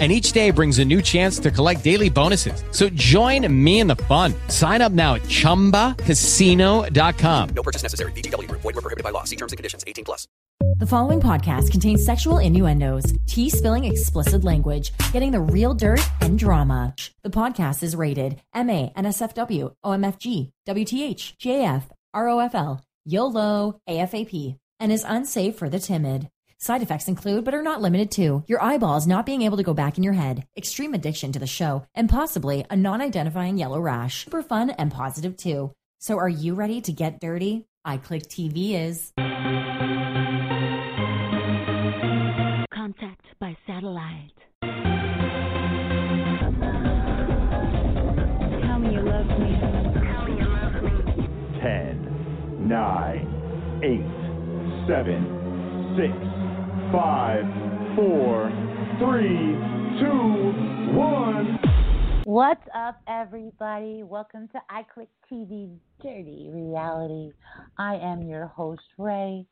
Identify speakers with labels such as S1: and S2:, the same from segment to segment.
S1: and each day brings a new chance to collect daily bonuses. So join me in the fun. Sign up now at ChumbaCasino.com.
S2: No purchase necessary. VGW. Void were prohibited by law. See terms and conditions. 18 plus.
S3: The following podcast contains sexual innuendos, tea spilling explicit language, getting the real dirt and drama. The podcast is rated MA, NSFW, OMFG, WTH, JF, ROFL, YOLO, AFAP, and is unsafe for the timid. Side effects include, but are not limited to, your eyeballs not being able to go back in your head, extreme addiction to the show, and possibly a non identifying yellow rash. Super fun and positive too. So, are you ready to get dirty? iClick TV is.
S4: Contact by satellite.
S5: Tell me you love me.
S6: 10, 9, 8, 7, 6, three, two, one.
S5: What's up, everybody? Welcome to iClick TV's Dirty Reality. I am your host, Ray.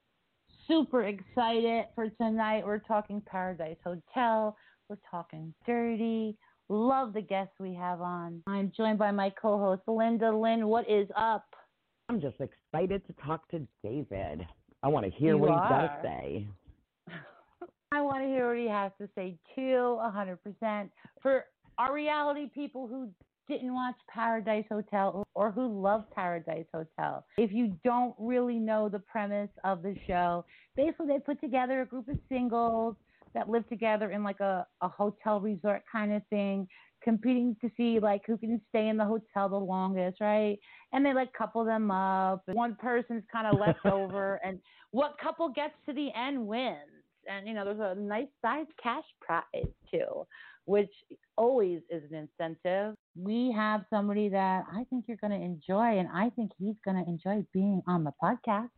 S5: Super excited for tonight. We're talking Paradise Hotel. We're talking dirty. Love the guests we have on. I'm joined by my co host, Linda Lynn. What is up?
S7: I'm just excited to talk to David. I want to hear
S5: You
S7: what he's got to say.
S5: I want to hear what he has to say too, 100%. For our reality people who didn't watch Paradise Hotel or who love Paradise Hotel, if you don't really know the premise of the show, basically they put together a group of singles that live together in like a, a hotel resort kind of thing, competing to see like who can stay in the hotel the longest, right? And they like couple them up. One person's kind of left over, and what couple gets to the end wins and you know there's a nice size cash prize too which always is an incentive. We have somebody that i think you're going to enjoy and i think he's going to enjoy being on the podcast.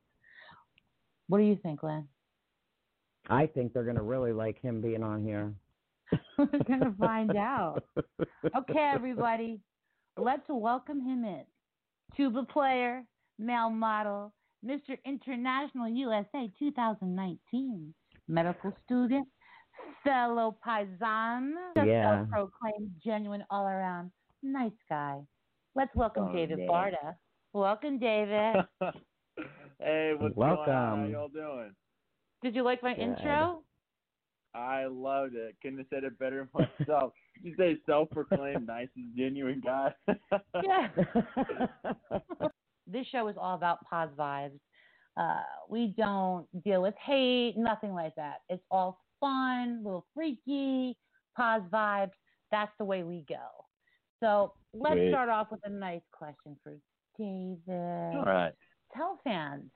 S5: What do you think lynn?
S7: I think they're going to really like him being on here.
S5: we're going to find out. Okay everybody let's welcome him in. Tuba player male model mr international usa 2019 medical student, fellow paisan,
S7: Yeah.
S5: self-proclaimed genuine all-around nice guy. Let's welcome
S8: Oh,
S5: David
S8: yeah.
S5: Barta. Welcome, David.
S8: hey, what's going on? How
S7: Welcome.
S8: y'all doing?
S5: Did you like my
S7: Good.
S5: intro?
S8: I loved it. Couldn't have said it better myself. you say self-proclaimed nicest genuine guy.
S5: Yeah. this show is all about pos vibes. Uh, we don't deal with hate, nothing like that. It's all fun, a little freaky, pause vibes. That's the way we go. So let's
S8: Sweet.
S5: start off with a nice question for David.
S8: All right.
S5: Tell fans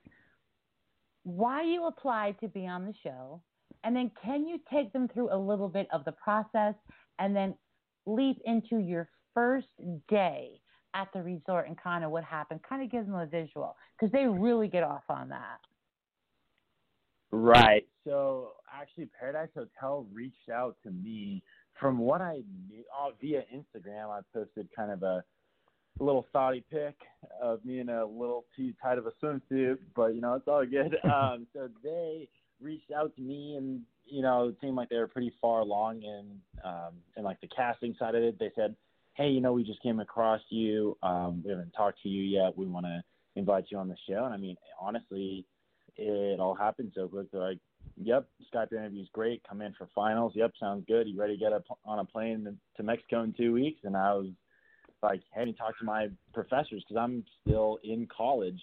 S5: why you applied to be on the show, and then can you take them through a little bit of the process and then leap into your first day at the resort and kind of what happened? Kind of gives them a visual because they really get off on that.
S8: Right. So actually, Paradise Hotel reached out to me. From what I knew, uh, via Instagram, I posted kind of a little thoughty pic of me in a little too tight of a swimsuit, but you know it's all good. Um, so they reached out to me, and you know it seemed like they were pretty far along in um, in like the casting side of it. They said, "Hey, you know, we just came across you. Um, we haven't talked to you yet. We want to invite you on the show." And I mean, honestly, it all happened so quick. They're like, "Yep, Skype interview's great. Come in for finals. Yep, sounds good. You ready to get up on a plane to Mexico in two weeks?" And I was like, "Hey, me talk to my professors because I'm still in college."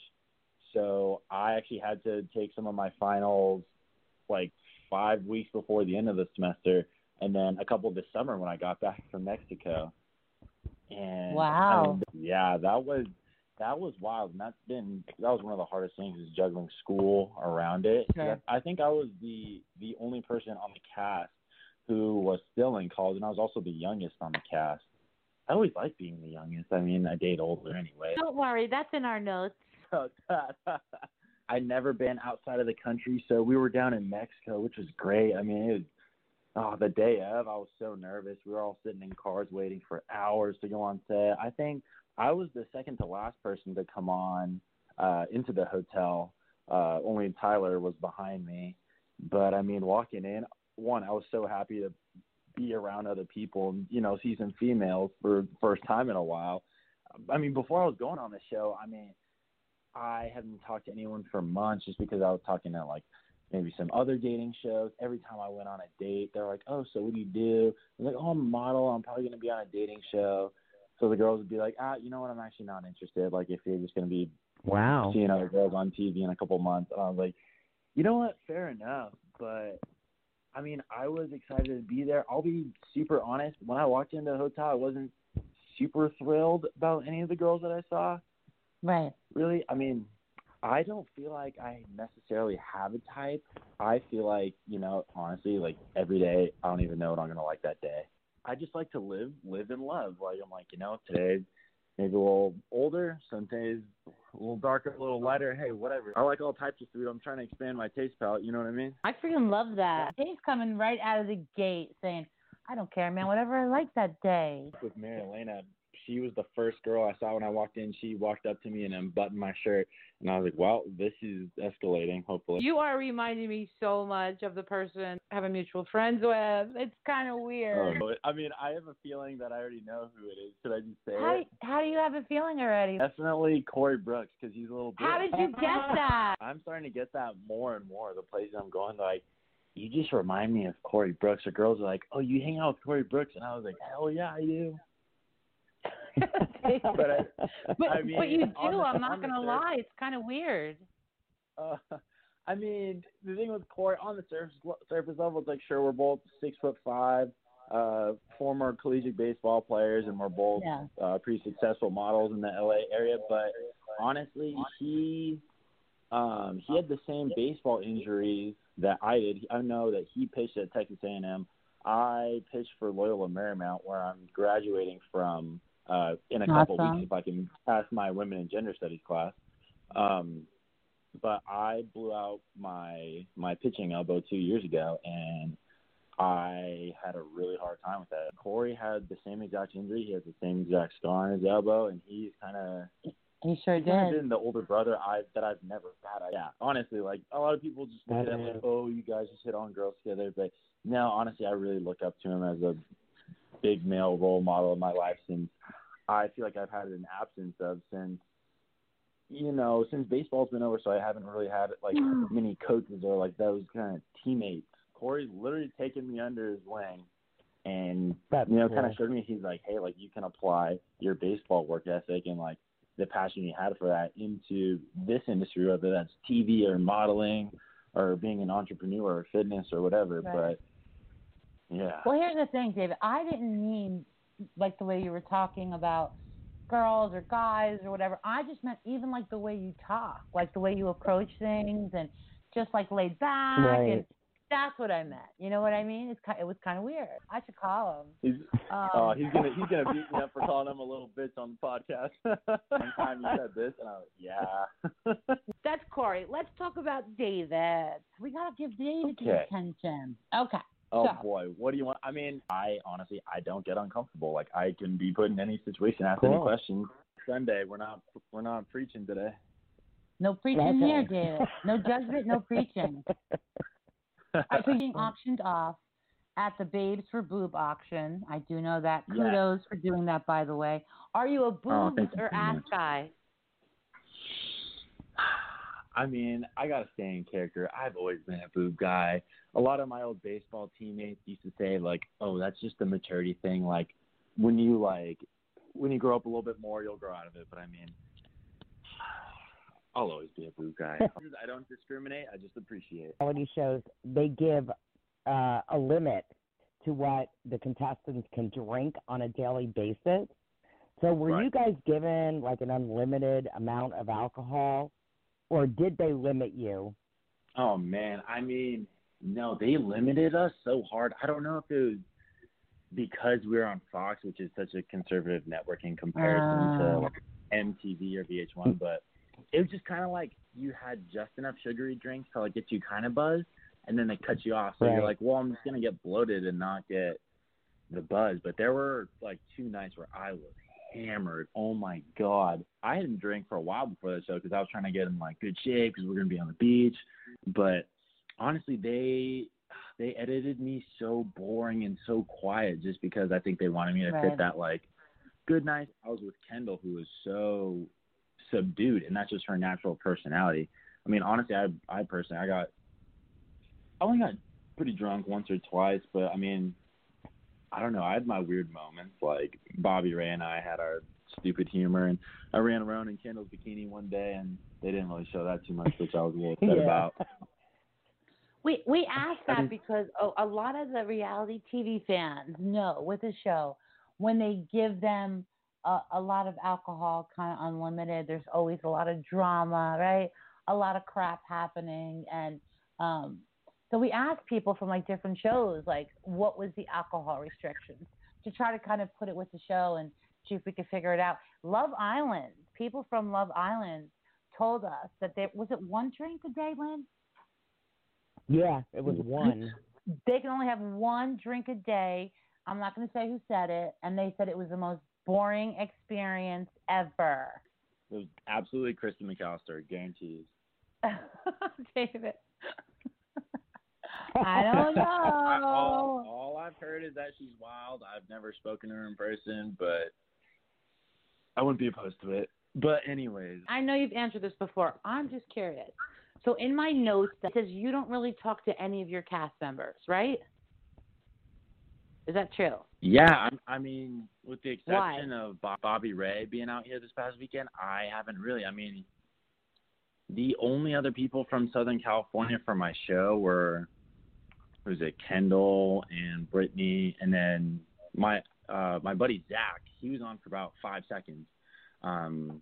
S8: So I actually had to take some of my finals like five weeks before the end of the semester, and then a couple this summer when I got back from Mexico. And I
S5: Wow.
S8: mean, yeah, that was that was wild, and that's been that was one of the hardest things is juggling school around it.
S5: Sure.
S8: I think I was the the only person on the cast who was still in college, and I was also the youngest on the cast. I always like being the youngest. I mean, I date older anyway.
S5: Don't worry, that's in our notes.
S8: I'd never been outside of the country, so we were down in Mexico, which was great. I mean, it was oh, the day of, I was so nervous. We were all sitting in cars waiting for hours to go on set. I think I was the second to last person to come on uh, into the hotel. Uh, only Tyler was behind me. But I mean, walking in, one, I was so happy to be around other people and you know see some females for the first time in a while. I mean, before I was going on the show, I mean, I hadn't talked to anyone for months just because I was talking to like maybe some other dating shows. Every time I went on a date, they're like, "Oh, so what do you do?" I'm like, "Oh, I'm a model. I'm probably going to be on a dating show." So the girls would be like, "Ah, you know what? I'm actually not interested. Like, if you're just going to be
S7: Wow.
S8: seeing other girls on TV in a couple months," and I was like, "You know what? Fair enough." But I mean, I was excited to be there. I'll be super honest. When I walked into the hotel, I wasn't super thrilled about any of the girls that I saw
S5: Right.
S8: really, I mean, I don't feel like I necessarily have a type. I feel like, you know, honestly, like every day, I don't even know what I'm gonna like that day. I just like to live, live and love. Like I'm like, you know, today maybe a little older, some days a little darker, a little lighter. Hey, whatever. I like all types of food. I'm trying to expand my taste palette. You know what I mean?
S5: I freaking love that. Dave's coming right out of the gate saying, I don't care, man, whatever I like that day.
S8: With Mary Elena, she was the first girl I saw when I walked in. She walked up to me and unbuttoned my shirt, and I was like, "Well, this is escalating." Hopefully.
S4: You are reminding me so much of the person I have a mutual friends with. It's kind of weird.
S8: Oh, I mean, I have a feeling that I already know who it is. Should I just say
S5: How,
S8: it?
S5: how do you have a feeling already?
S8: Definitely Corey Brooks because he's a little.
S5: Bit.
S8: How
S5: did you get that?
S8: I'm starting to get that more and more. The places I'm going, like, you just remind me of Corey Brooks. Or girls are like, oh, you hang out with Corey Brooks, and I was like, hell yeah, I do. But I-
S5: but,
S8: I mean,
S5: but you do.
S8: the-
S5: I'm not gonna lie. It's kind of weird.
S8: Uh, I mean, the thing with Corey on the surface surface level, it's like sure we're both six foot five, uh, former collegiate baseball players, and we're both
S5: Yeah.
S8: uh, pretty successful models in the LA area. But honestly, he um, he had the same baseball injuries that I did. I know that he pitched at Texas A&M. I pitched for Loyola Marymount, where I'm graduating from uh, in a couple
S5: Awesome.
S8: weeks if I can pass my women and gender studies class. Um, but I blew out my my pitching elbow two years ago, and I had a really hard time with that. Corey had the same exact injury. He has the same exact scar on his elbow, and he's kind of
S5: He sure
S8: he's kind of
S5: did.
S8: been the older brother I that I've never had. Yeah, honestly, like a lot of people just look at it like, oh, you guys just hit on girls together, but no, honestly, I really look up to him as a big male role model in my life since I feel like I've had an absence of since you know since baseball's been over, so I haven't really had like many coaches or like those kind of teammates. Corey's literally taken me under his wing and
S7: That's
S8: you know kind of showed me he's like, hey, like you can apply your baseball work ethic and like the passion you had for that into this industry, whether that's TV or modeling or being an entrepreneur or fitness or whatever.
S5: Right.
S8: But yeah.
S5: Well, here's the thing, David. I didn't mean like the way you were talking about girls or guys or whatever. I just meant even like the way you talk, like the way you approach things, and just like laid back.
S7: Right.
S5: And that's what I meant. You know what I mean? It's kind. It was kind of weird. I should call him.
S8: He's
S5: Um,
S8: oh, he's gonna he's gonna beat me up for calling him a little bitch on the podcast. One time you said this, and I was yeah.
S5: That's Corey. Let's talk about David. We gotta give David the
S8: Okay.
S5: attention. Okay.
S8: Oh
S5: So-
S8: boy, what do you want? I mean, I honestly I don't get uncomfortable. Like I can be put in any situation, ask any
S7: Cool.
S8: questions. Sunday, we're not we're not preaching today.
S5: No preaching here,
S7: Okay.
S5: David. No judgment, no preaching. All right, so being auctioned off at the Babes for Boob auction. I do know that.
S8: Yes.
S5: Kudos for doing that, by the way. Are you a boobs
S8: Oh,
S5: or
S8: so
S5: ass
S8: much.
S5: guy?
S8: I mean, I gotta stay in character. I've always been a boob guy. A lot of my old baseball teammates used to say like, "Oh, that's just a maturity thing." Like, when you like, when you grow up a little bit more, you'll grow out of it. But I mean, I'll always be a boob guy. I don't discriminate. I just appreciate.
S7: reality shows, they give uh, a limit to what the contestants can drink on a daily basis. So were
S8: Right.
S7: you guys given like an unlimited amount of alcohol, or did they limit you?
S8: Oh man, I mean, no, they limited us so hard. I don't know if it was because we were on Fox, which is such a conservative network in comparison to
S5: Ah.
S8: like MTV or VH1, but it was just kind of like you had just enough sugary drinks to like get you kind of buzzed, and then they cut you off. So
S7: Right.
S8: you're like, well, I'm just gonna get bloated and not get the buzz. But there were like two nights where I was hammered. Oh my god, I hadn't drank for a while before the show because I was trying to get in like good shape because we're gonna be on the beach. But honestly, they they edited me so boring and so quiet just because I think they wanted me to
S5: Right.
S8: fit that like good night. I was with Kendall, who was so subdued, and that's just her natural personality. I mean, honestly, I I personally I got I only got pretty drunk once or twice, but I mean, I don't know. I had my weird moments. Like Bobby Ray and I had our stupid humor, and I ran around in Kendall's bikini one day, and they didn't really show that too much, which I was a little upset
S7: Yeah.
S8: about.
S5: We we ask
S8: I
S5: that because oh, a lot of the reality TV fans know with the show when they give them a, a lot of alcohol, kind of unlimited. There's always a lot of drama, right? A lot of crap happening, and um, so we ask people from like different shows, like what was the alcohol restrictions, to try to kind of put it with the show and see if we could figure it out. Love Island, people from Love Island told us that there was it one drink a day, Lynn.
S7: Yeah, it was one.
S5: they can only have one drink a day. I'm not going to say who said it, and they said it was the most boring experience ever.
S8: It was absolutely Kristen McAllister, guaranteed.
S5: David, I don't
S8: I- all,
S5: know.
S8: all I've heard is that she's wild. I've never spoken to her in person, but I wouldn't be opposed to it. But anyways,
S5: I know you've answered this before. I'm just curious. So in my notes, it says you don't really talk to any of your cast members, right? Is that true?
S8: yeah, I, I mean, with the
S5: Why?
S8: exception of Bob, Bobby Ray being out here this past weekend, I haven't really. I mean, the only other people from Southern California for my show were was it Kendall and Brittany, and then my uh my buddy Zach. He was on for about five seconds. Um,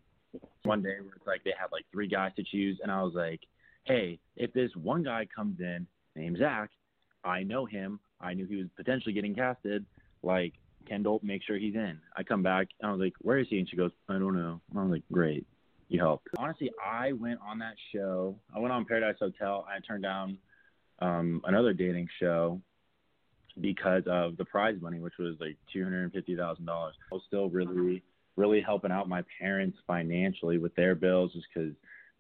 S8: one day where it's like they had like three guys to choose, and I was like, hey, if this one guy comes in named Zach, I know him. I knew he was potentially getting casted. Like Kendall, make sure he's in. I come back and I was like, where is he? And she goes, I don't know. And I was like, great, you helped. Honestly, I went on that show. I went on Paradise Hotel. I turned down um, another dating show because of the prize money, which was like two hundred and fifty thousand dollars. I was still really, really helping out my parents financially with their bills, just because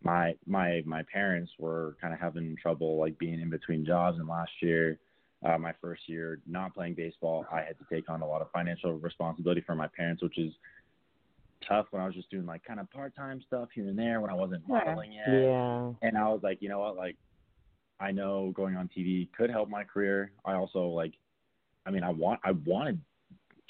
S8: my my my parents were kind of having trouble like being in between jobs. And last year, uh, my first year not playing baseball, I had to take on a lot of financial responsibility for my parents, which is tough when I was just doing like kind of part time stuff here and there when I wasn't modeling yet.
S7: Yeah.
S8: And I was like, you know what, like I know going on TV could help my career. I also like I mean I want I wanted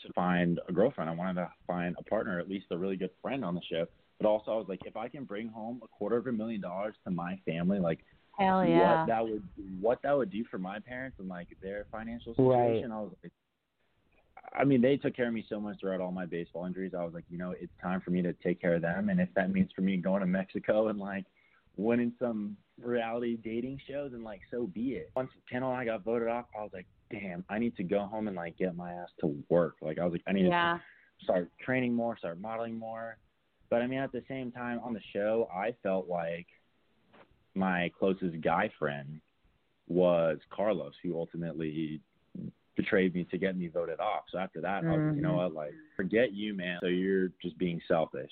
S8: to find a girlfriend. I wanted to find a partner, at least a really good friend on the show. But also I was like, if I can bring home a quarter of a million dollars to my family, like
S5: Hell yeah.
S8: what that would what that would do for my parents and like their financial
S7: Right.
S8: situation. I was like I mean, they took care of me so much throughout all my baseball injuries. I was like, you know, it's time for me to take care of them. And if that means for me going to Mexico and like winning some reality dating shows, and like, so be it. Once Kendall and I got voted off, I was like, damn, I need to go home and like get my ass to work. Like, I was like, I need
S5: Yeah.
S8: to start training more, start modeling more. But I mean, at the same time, on the show, I felt like my closest guy friend was Carlos, who ultimately betrayed me to get me voted off. So after that, I was you know mm-hmm. what, like, forget you, man. So you're just being selfish.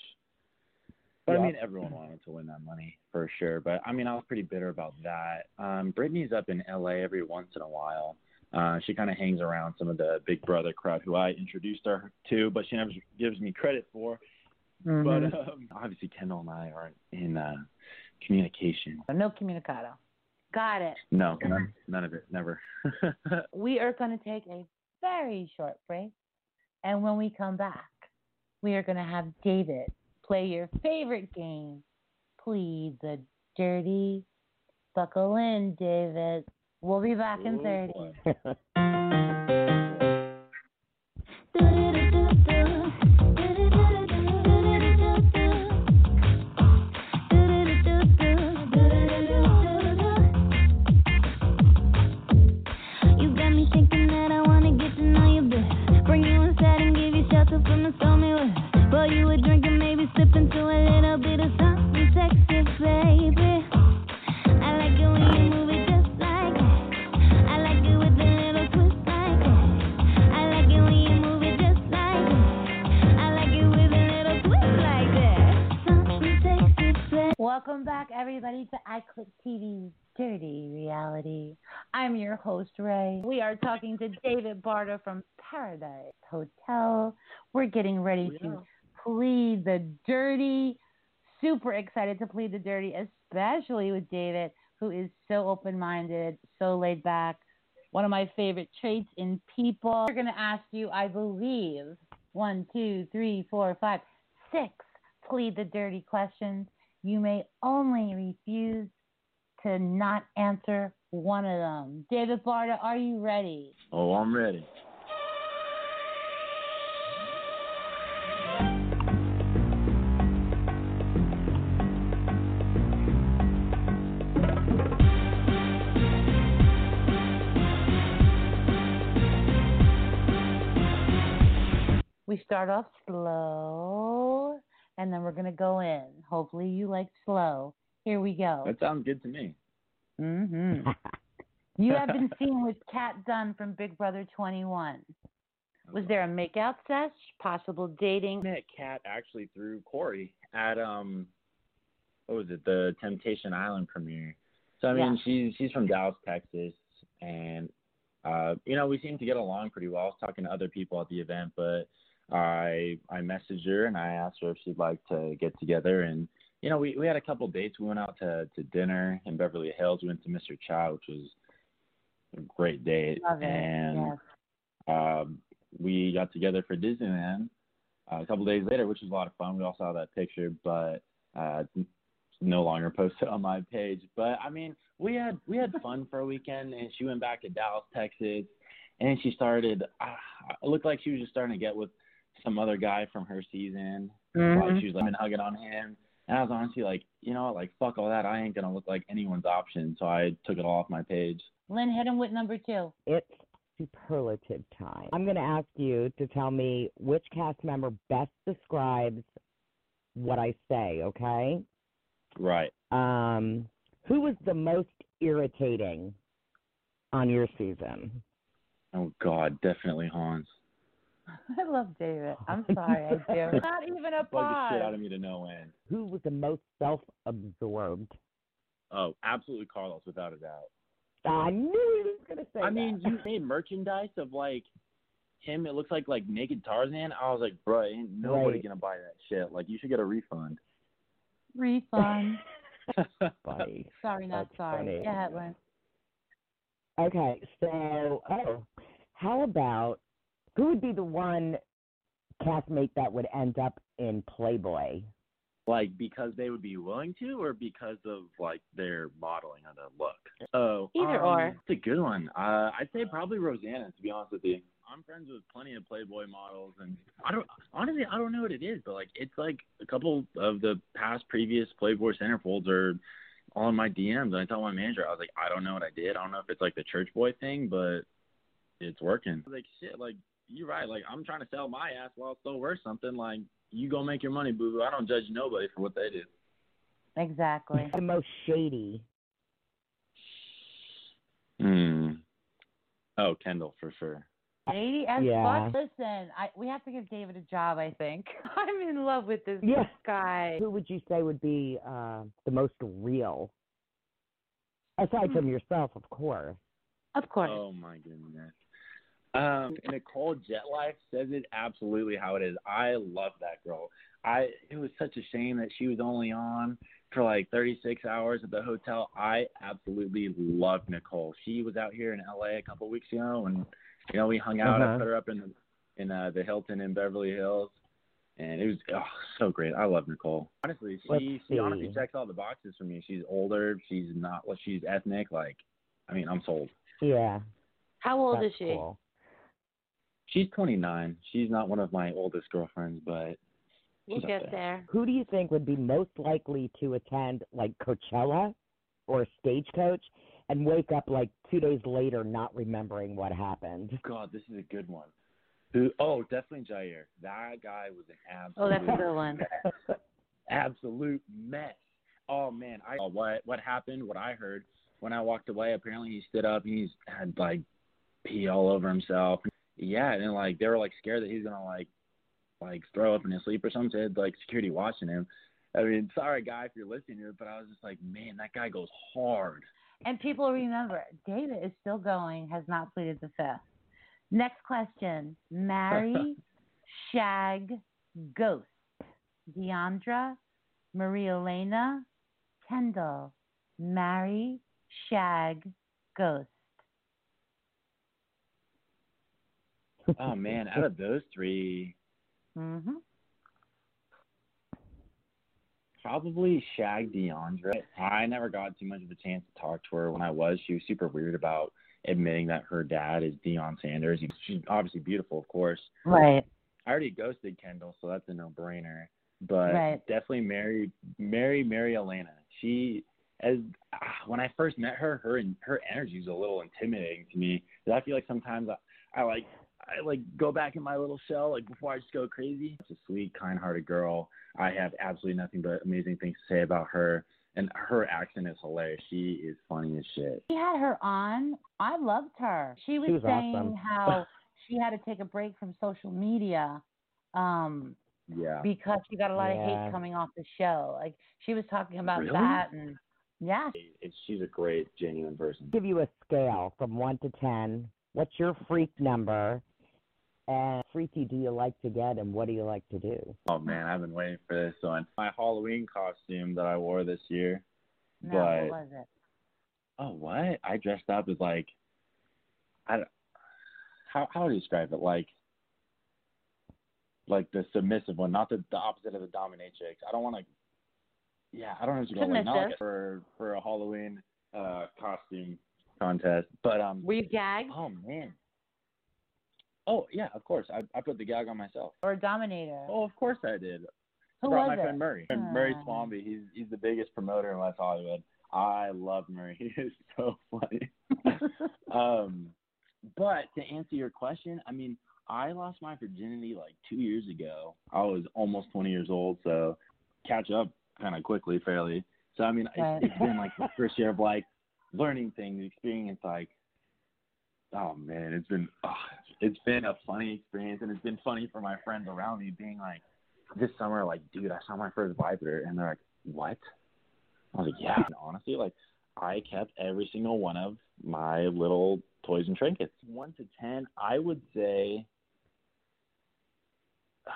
S8: But I mean, everyone wanted to win that money for sure. But I mean, I was pretty bitter about that. Um, Brittany's up in LA every once in a while. Uh, she kind of hangs around some of the Big Brother crowd who I introduced her to, but she never gives me credit for.
S5: Mhm.
S8: But um, obviously, Kendall and I aren't in uh, communication.
S5: no comunicado. Got it.
S8: No, none, none of it, never.
S5: We are going to take a very short break. And when we come back, we are going to have David play your favorite game. Plead the dirty. Buckle in, David. We'll be back in
S8: Oh,
S5: 30. are talking to David Barta from Paradise Hotel. We're getting ready to plead the dirty. Super excited to plead the dirty, especially with David, who is so open minded, so laid back. One of my favorite traits in people. We're going to ask you, I believe, one, two, three, four, five, six plead the dirty questions. You may only refuse to not answer one of them. David Barta, are you ready?
S8: Oh, I'm ready.
S5: We start off slow and then we're going to go in. Hopefully, you like slow. Here we go.
S8: That sounds good to me.
S5: Mm-hmm. you have been seen with Kat Dunn from Big Brother 21. Was there a makeout sesh? Possible dating?
S8: met Kat actually through Corey at um, what was it, the Temptation Island premiere. So I mean,
S5: Yeah.
S8: she's she's from Dallas, Texas, and uh, you know we seem to get along pretty well. I was talking to other people at the event, but I I messaged her and I asked her if she'd like to get together, and you know we we had a couple dates. We went out to to dinner in Beverly Hills. We went to Mr. Chow, which was a great date,
S5: Love it.
S8: and
S5: yes.
S8: um, we got together for Disneyland uh, a couple days later, which was a lot of fun. We all saw that picture, but uh, no longer posted on my page. But I mean, we had we had fun for a weekend, and she went back to Dallas, Texas, and she started. Uh, it looked like she was just starting to get with some other guy from her season.
S5: Mhm.
S8: Like she was like hugging on him. And I was honestly like, you know like fuck all that. I ain't gonna look like anyone's option. So I took it all off my page.
S5: Lynn, hit him with number two.
S7: It's superlative time. I'm going to ask you to tell me which cast member best describes what I say, okay?
S8: Right.
S7: Um, who was the most irritating on your season?
S8: Oh God, definitely Hans.
S5: I love David. I'm sorry, I do. Not even a
S8: Bug the shit out of me to no end.
S7: Who was the most self-absorbed?
S8: Oh, absolutely Carlos, without a doubt.
S7: I knew he was going to say
S8: I mean, you made merchandise of like him. It looks like like naked Tarzan. I was like, bro, ain't nobody
S7: Right.
S8: gonna buy that shit. Like, you should get a refund.
S5: Refund.
S7: Funny.
S5: sorry, not
S7: That's
S5: sorry.
S7: funny.
S5: Go ahead,
S7: Okay, so oh, how about who would be the one castmate that would end up in Playboy?
S8: like because they would be willing to, or because of like their modeling or their look. Oh,
S5: Either
S8: um,
S5: or.
S8: It's a good one. Uh, I'd say probably Rosanna. To be honest with you, I'm friends with plenty of Playboy models, and I don't honestly I don't know what it is, but like it's like a couple of the past previous Playboy centerfolds are on my DMs, and I tell my manager I was like I don't know what I did. I don't know if it's like the church boy thing, but it's working. Like shit, like you're right. Like I'm trying to sell my ass while it's still worth something. Like you go make your money, boo boo. I don't judge nobody for what they do.
S5: Exactly.
S7: The most shady.
S8: Hmm. Oh, Kendall for sure.
S5: Shady as
S7: Yeah.
S5: fuck. Listen, I we have to give David a job. I think I'm in love with this
S7: Yeah.
S5: guy.
S7: Who would you say would be uh, the most real? Aside from yourself, of course.
S5: Of course.
S8: Oh my goodness. Um, Nicole Jetlife says it absolutely how it is. I love that girl. I it was such a shame that she was only on for like 36 hours at the hotel. I absolutely love Nicole. She was out here in LA a couple weeks ago, and you know we hung out. I
S7: Uh-huh.
S8: put her up in the in uh, the Hilton in Beverly Hills, and it was oh so great. I love Nicole. Honestly, she
S7: Let's
S8: she honestly checks all the boxes for me. She's older. She's not. Well, she's ethnic. Like, I mean, I'm sold.
S7: Yeah.
S5: How old
S7: that's
S5: is she?
S7: Cool.
S8: She's 29. She's not one of my oldest girlfriends, but
S5: We'll
S8: she's up
S5: get there.
S7: Who do you think would be most likely to attend like Coachella or a Stagecoach and wake up like two days later not remembering what happened?
S8: God, this is a good one. Who? Oh, definitely Jair. That guy was an absolute.
S5: Oh, that's a good one.
S8: absolute mess. Oh man, I what what happened? What I heard when I walked away. Apparently, he stood up and he's had like pee all over himself. Yeah, and like they were like scared that he's gonna like like throw up in his sleep or something. They had, like security watching him. I mean, sorry, guy, if you're listening to it, but I was just like, man, that guy goes hard.
S5: And people remember, David is still going, has not pleaded the fifth. Next question: Marry, shag, ghost. Deiondra, Maria Elena, Kendall. Marry, shag, ghost.
S8: Oh man, out of those three,
S5: Mm-hmm.
S8: probably Shag Deiondra. I never got too much of a chance to talk to her when I was. She was super weird about admitting that her dad is Deion Sanders. She's obviously beautiful, of course.
S5: Right.
S8: I already ghosted Kendall, so that's a no-brainer. But
S5: Right.
S8: definitely marry, marry Mary Elena. She, as ah, when I first met her, her her energy was a little intimidating to me. 'Cause I feel like sometimes I, I like I like go back in my little shell like before I just go crazy. She's a sweet, kind-hearted girl. I have absolutely nothing but amazing things to say about her, and her accent is hilarious. She is funny as shit.
S5: We had her on. I loved her. She was,
S7: She was
S5: saying
S7: awesome.
S5: how she had to take a break from social media um,
S8: Yeah.
S5: because she got a lot of hate coming off the show. Like she was talking about
S8: Really?
S5: that, and yeah,
S8: It's, she's a great, genuine person.
S7: give you a scale from one to ten. What's your freak number? And freaky do you like to get, and what do you like to do?
S8: Oh man, I've been waiting for this one. My Halloween costume that I wore this year.
S5: no,
S8: But-
S5: what was it?
S8: Oh, what? I dressed up as like, I don't, how how do you describe it? Like, like the submissive one, not the the opposite of the dominatrix. I don't want to. Yeah, I don't know what you call it. Like, not like
S5: Submissive.
S8: for for a Halloween uh costume contest, but um.
S5: Were you gagged
S8: Oh man. Oh yeah, of course. I I put the gag on myself.
S5: or a dominator?
S8: Oh, of course I did.
S5: Who
S8: I brought
S5: was
S8: my
S5: it?
S8: friend Murray. Friend Murray
S5: Ah.
S8: Swanby. He's he's the biggest promoter in West Hollywood. I love Murray. He is so funny. um, but to answer your question, I mean, I lost my virginity like two years ago. I was almost 20 years old, so catch up kind of quickly, fairly. So I mean,
S5: Right.
S8: it's, it's been like the first year of like learning things, experience like. Oh man, it's been oh, it's been a funny experience, and it's been funny for my friends around me being like, this summer, like, dude, I saw my first vibrator, and they're like, what? I was like, yeah. And honestly, like, I kept every single one of my little toys and trinkets. One to ten, I would say.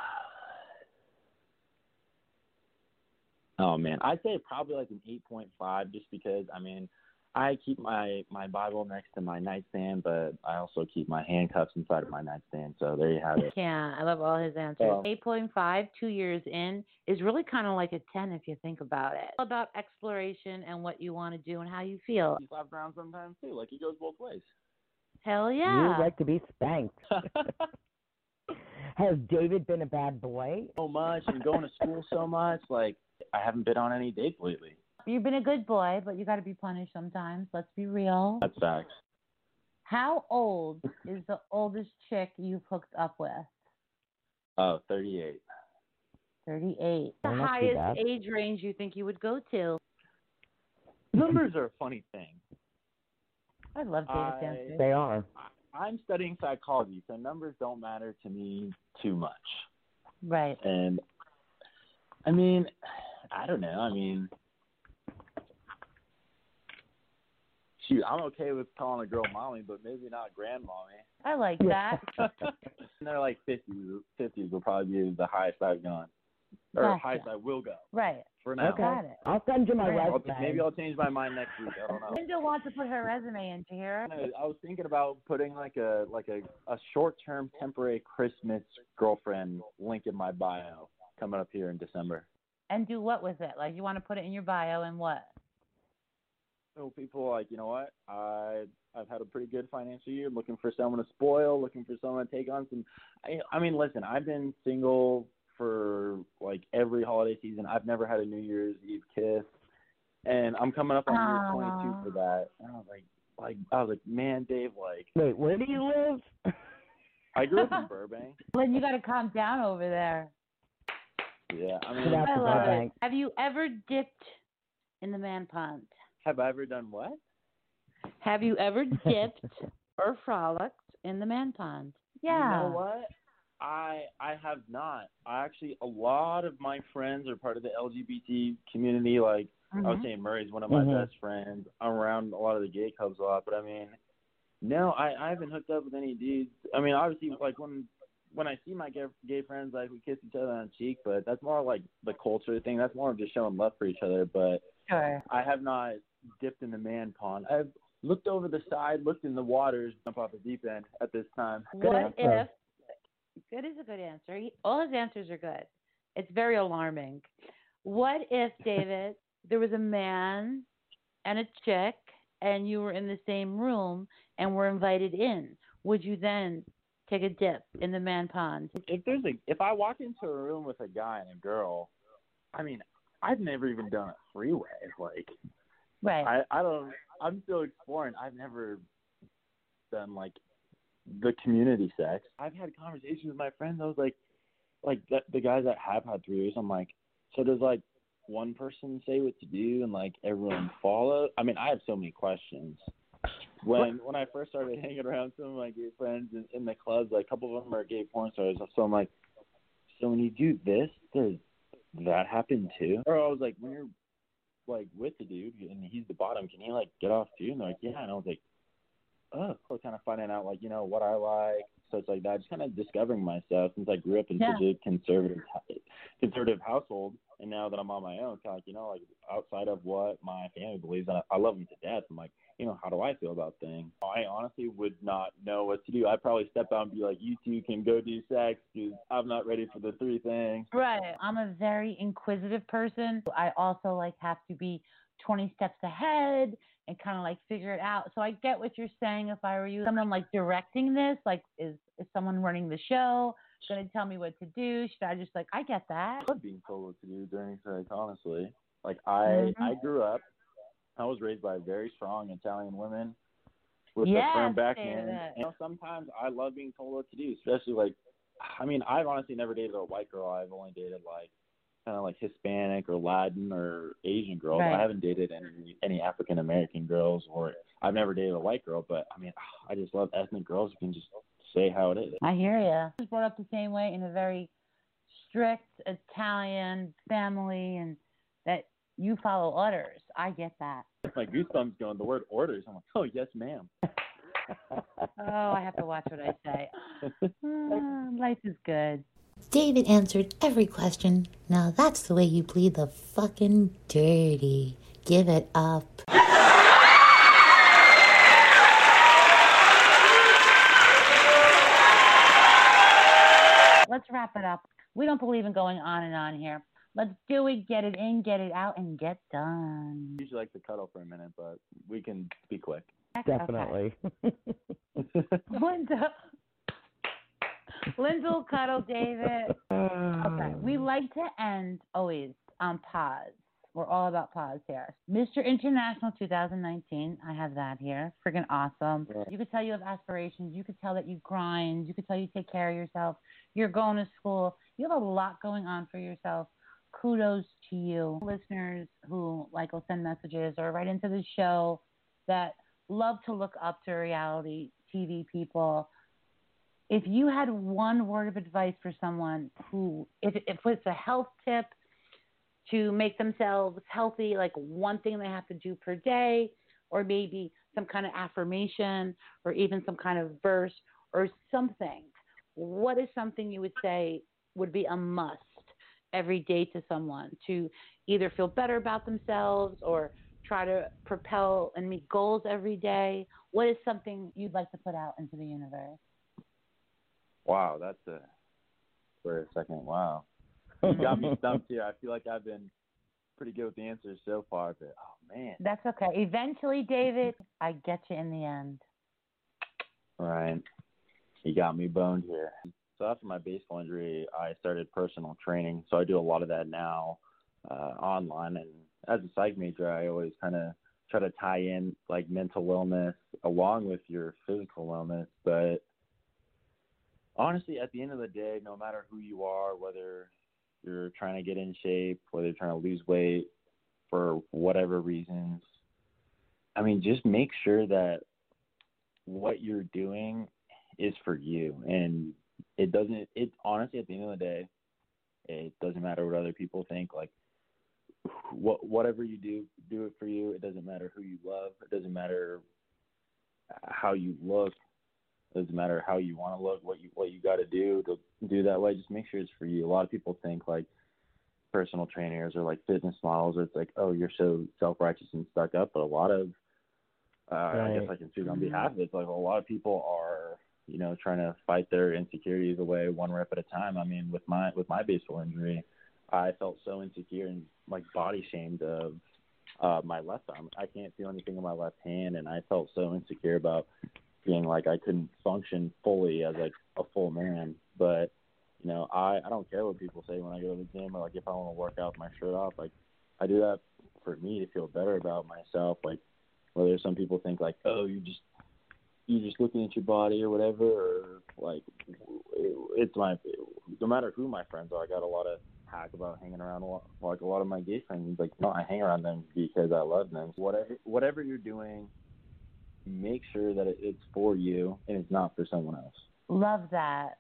S8: Oh man, I'd say probably like an eight point five, just because I mean, I keep my my Bible next to my nightstand, but I also keep my handcuffs inside of my nightstand. So there you have it.
S5: Yeah, I love all his answers.
S8: Um,
S5: 8.5, two years in, is really kind of like a 10 if you think about it. All about exploration and what you want to do and how you feel.
S8: He slaps around sometimes too, like he goes both ways.
S5: Hell yeah.
S7: You like to be spanked. Has David been a bad boy?
S8: so much and going to school so much, like I haven't been on any dates lately.
S5: You've been a good boy, but you got to be punished sometimes. Let's be real.
S8: That's facts.
S5: How old is the oldest chick you've hooked up with?
S8: Oh, 38.
S5: 38.
S7: Oh,
S5: The highest age range you think you would go to?
S8: Numbers are a funny thing.
S5: I love David's
S8: I-
S5: answers.
S7: They are.
S8: I'm studying psychology, so numbers don't matter to me too much.
S5: Right.
S8: And I mean, I don't know. I mean, shoot, I'm okay with calling a girl mommy, but maybe not grandmommy.
S5: I like that.
S8: and they're like 50s. 50s will probably be the highest I've gone, or
S5: Gotcha.
S8: highest I will go
S5: right.
S8: for now.
S7: Okay.
S5: Got it.
S7: I'll send you my
S5: Right.
S8: I'll, maybe I'll change my mind next week. I don't know.
S5: Linda wants to put her resume in. Did you hear her?
S8: No, I was thinking about putting like a like a, a short term temporary Christmas girlfriend link in my bio coming up here in December.
S5: And do what with it? Like you want to put it in your bio and what?
S8: So people are like, you know what? I I've had a pretty good financial year. Looking for someone to spoil. Looking for someone to take on some. I I mean, listen, I've been single for like every holiday season. I've never had a New Year's Eve kiss, and I'm coming up on
S5: Aw.
S8: year 22 for that. And I was like, like I was like, man, Dave, like
S7: Wait, where do you live?
S8: I grew up in Burbank.
S5: Lynn, you got to calm down over there.
S8: Yeah, I mean,
S5: I
S7: to
S5: love it. Have you ever dipped in the man pond?
S8: Have I ever done what?
S5: Have you ever dipped or frolicked in the man pond? Yeah.
S8: You know what? I I have not. I actually a lot of my friends are part of the LGBT community. Like I was saying, Murray's one of my
S7: Mhm.
S8: best friends. I'm around a lot of the gay clubs a lot, but I mean, no, I I haven't hooked up with any dudes. I mean, obviously, like when when I see my gay, gay friends, like we kiss each other on the cheek, but that's more like the culture thing. That's more of just showing love for each other. But
S5: Sure.
S8: I have not dipped in the man pond. I've looked over the side, looked in the waters, jump off the deep end at this time.
S5: What
S7: answer.
S5: if? Good is a good answer. He, all his answers are good. It's very alarming. What if, David, there was a man and a chick, and you were in the same room and were invited in? Would you then take a dip in the man pond?
S8: if there's a if I walk into a room with a guy and a girl, I mean, I've never even done a freeway. Like
S5: Right.
S8: I I don't I'm still exploring. I've never done like the community sex. I've had conversations with my friends. I was like, like the, the guys that have had threes. I'm like, so does like one person say what to do and like everyone follow? I mean, I have so many questions. When when I first started hanging around some of my gay friends in, in the clubs, like a couple of them are gay porn stars. So I'm like, so when you do this, does that happen too? Or I was like, when you're like with the dude and he's the bottom, can he like get off too? And they're like, yeah. And I was like, oh, so kind of finding out like you know what I like, such like that. Just kind of discovering myself since I grew up in
S5: Yeah.
S8: such a conservative conservative household, and now that I'm on my own, kind of like you know like outside of what my family believes, and I, I love them to death. I'm like, you know, how do I feel about things? I honestly would not know what to do. I'd probably step out and be like, you two can go do sex because I'm not ready for the three things.
S5: Right. I'm a very inquisitive person. I also like have to be 20 steps ahead and kind of like figure it out. So I get what you're saying. If I were you, someone like directing this, like is is someone running the show going to tell me what to do? Should I just like I get that?
S8: I love being told what to do during sex, honestly. Like I
S5: Mhm.
S8: I grew up I was raised by very strong Italian women with
S5: Yes,
S8: a firm backhand. You know, sometimes I love being told what to do, especially like I mean, I've honestly never dated a white girl. I've only dated like kind of like Hispanic or Latin or Asian girls.
S5: Right.
S8: I haven't dated any any African American girls or I've never dated a white girl, but I mean, I just love ethnic girls who can just say how it is.
S5: I hear you. I was brought up the same way in a very strict Italian family, and that you follow orders. I get that.
S8: My goosebumps going. The word orders. I'm like, oh yes, ma'am.
S5: Oh, I have to watch what I say. Ah, life is good.
S9: David answered every question. Now that's the way you plead the fucking dirty. Give it up.
S5: Let's wrap it up. We don't believe in going on and on here. Let's do it, get it in, get it out, and get done.
S8: usually like to cuddle for a minute, but we can be quick.
S7: Definitely.
S5: Linda. Linda will cuddle David. Okay. We like to end always on pause. We're all about pause here. Mr. International 2019. I have that here. Freaking awesome.
S8: Yeah.
S5: You could tell you have aspirations. You could tell that you grind. You could tell you take care of yourself. You're going to school. You have a lot going on for yourself. Kudos to you. Listeners who like will send messages or write into the show that love to look up to reality TV people. If you had one word of advice for someone who, if, if it's a health tip to make themselves healthy, like one thing they have to do per day, or maybe some kind of affirmation, or even some kind of verse or something, what is something you would say would be a must every day to someone to either feel better about themselves or try to propel and meet goals every day? What is something you'd like to put out into the universe?
S8: Wow, that's a for a second. Wow, you got me stumped here. I feel like I've been pretty good with the answers so far, but oh man,
S5: That's okay. Eventually, David, I get you in the end.
S8: right, you got me boned here. So after my baseball injury, I started personal training. So I do a lot of that now uh, online. And as a psych major, I always kind of try to tie in like mental wellness along with your physical wellness. But honestly, at the end of the day, no matter who you are, whether you're trying to get in shape, whether you're trying to lose weight for whatever reasons, I mean, just make sure that what you're doing is for you and it doesn't. It honestly, at the end of the day, it doesn't matter what other people think. Like, what whatever you do, do it for you. It doesn't matter who you love. It doesn't matter how you look. It doesn't matter how you want to look. What you what you got to do to do that way. Just make sure it's for you. A lot of people think like personal trainers or like fitness models. It's like, oh, you're so self righteous and stuck up. But a lot of, uh, I guess I can speak on behalf of it. It's like a lot of people are, you know, trying to fight their insecurities away one rep at a time. I mean, with my with my baseball injury, I felt so insecure and like body shamed of uh, my left arm. I can't feel anything in my left hand, and I felt so insecure about being like I couldn't function fully as like a full man. But you know, I I don't care what people say when I go to the gym or like if I want to work out with my shirt off. Like I do that for me to feel better about myself. Like whether some people think like, oh, you just you just looking at your body or whatever, or like it's my no matter who my friends are. I got a lot of hack about hanging around a lot, like a lot of my gay friends. Like no, I hang around them because I love them. Whatever whatever you're doing, make sure that it, it's for you and it's not for someone else.
S5: Love that.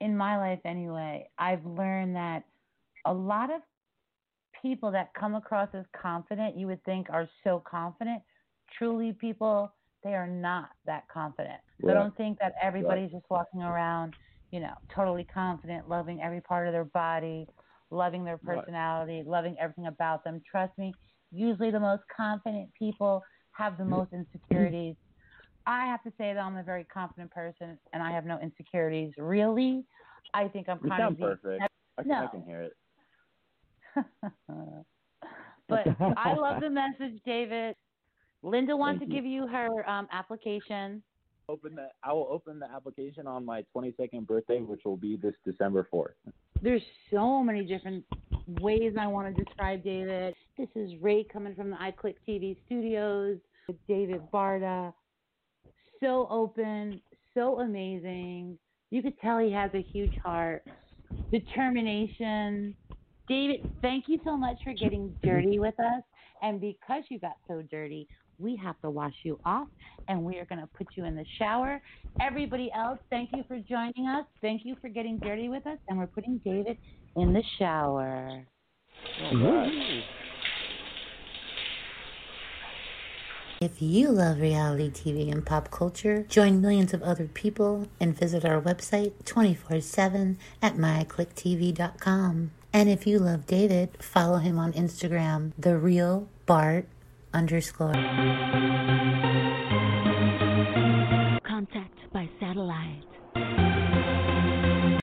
S5: In my life, anyway, I've learned that a lot of people that come across as confident, you would think are so confident. Truly, people, they are not that confident. So
S10: Yeah.
S5: don't think that everybody's just walking around, you know, totally confident, loving every part of their body, loving their
S10: Right.
S5: personality, loving everything about them. Trust me, usually the most confident people have the mm-hmm. most insecurities. I have to say that I'm a very confident person and I have no insecurities. Really, I think I'm
S8: You
S5: kind
S8: sound
S5: of
S8: perfect. I
S5: no.
S8: I can hear it.
S5: but I love the message, David. Linda wants
S8: Thank
S5: to
S8: you.
S5: give you her um, application.
S8: Open the I will open the application on my 22nd birthday, which will be this December 4th.
S5: There's so many different ways I want to describe David. This is Ray coming from the iClick TV studios with David Barta. So open, so amazing. You could tell he has a huge heart, determination. David, thank you so much for getting dirty with us. And because you got so dirty, we have to wash you off and we are going to put you in the shower. Everybody else, thank you for joining us. Thank you for getting dirty with us. And we're putting David in the shower.
S9: If you love reality TV and pop culture, join millions of other people and visit our website 24 7 at myclicktv.com. And if you love David, follow him on Instagram, the real Bart underscore.
S10: Contact by satellite.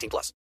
S2: 18 plus.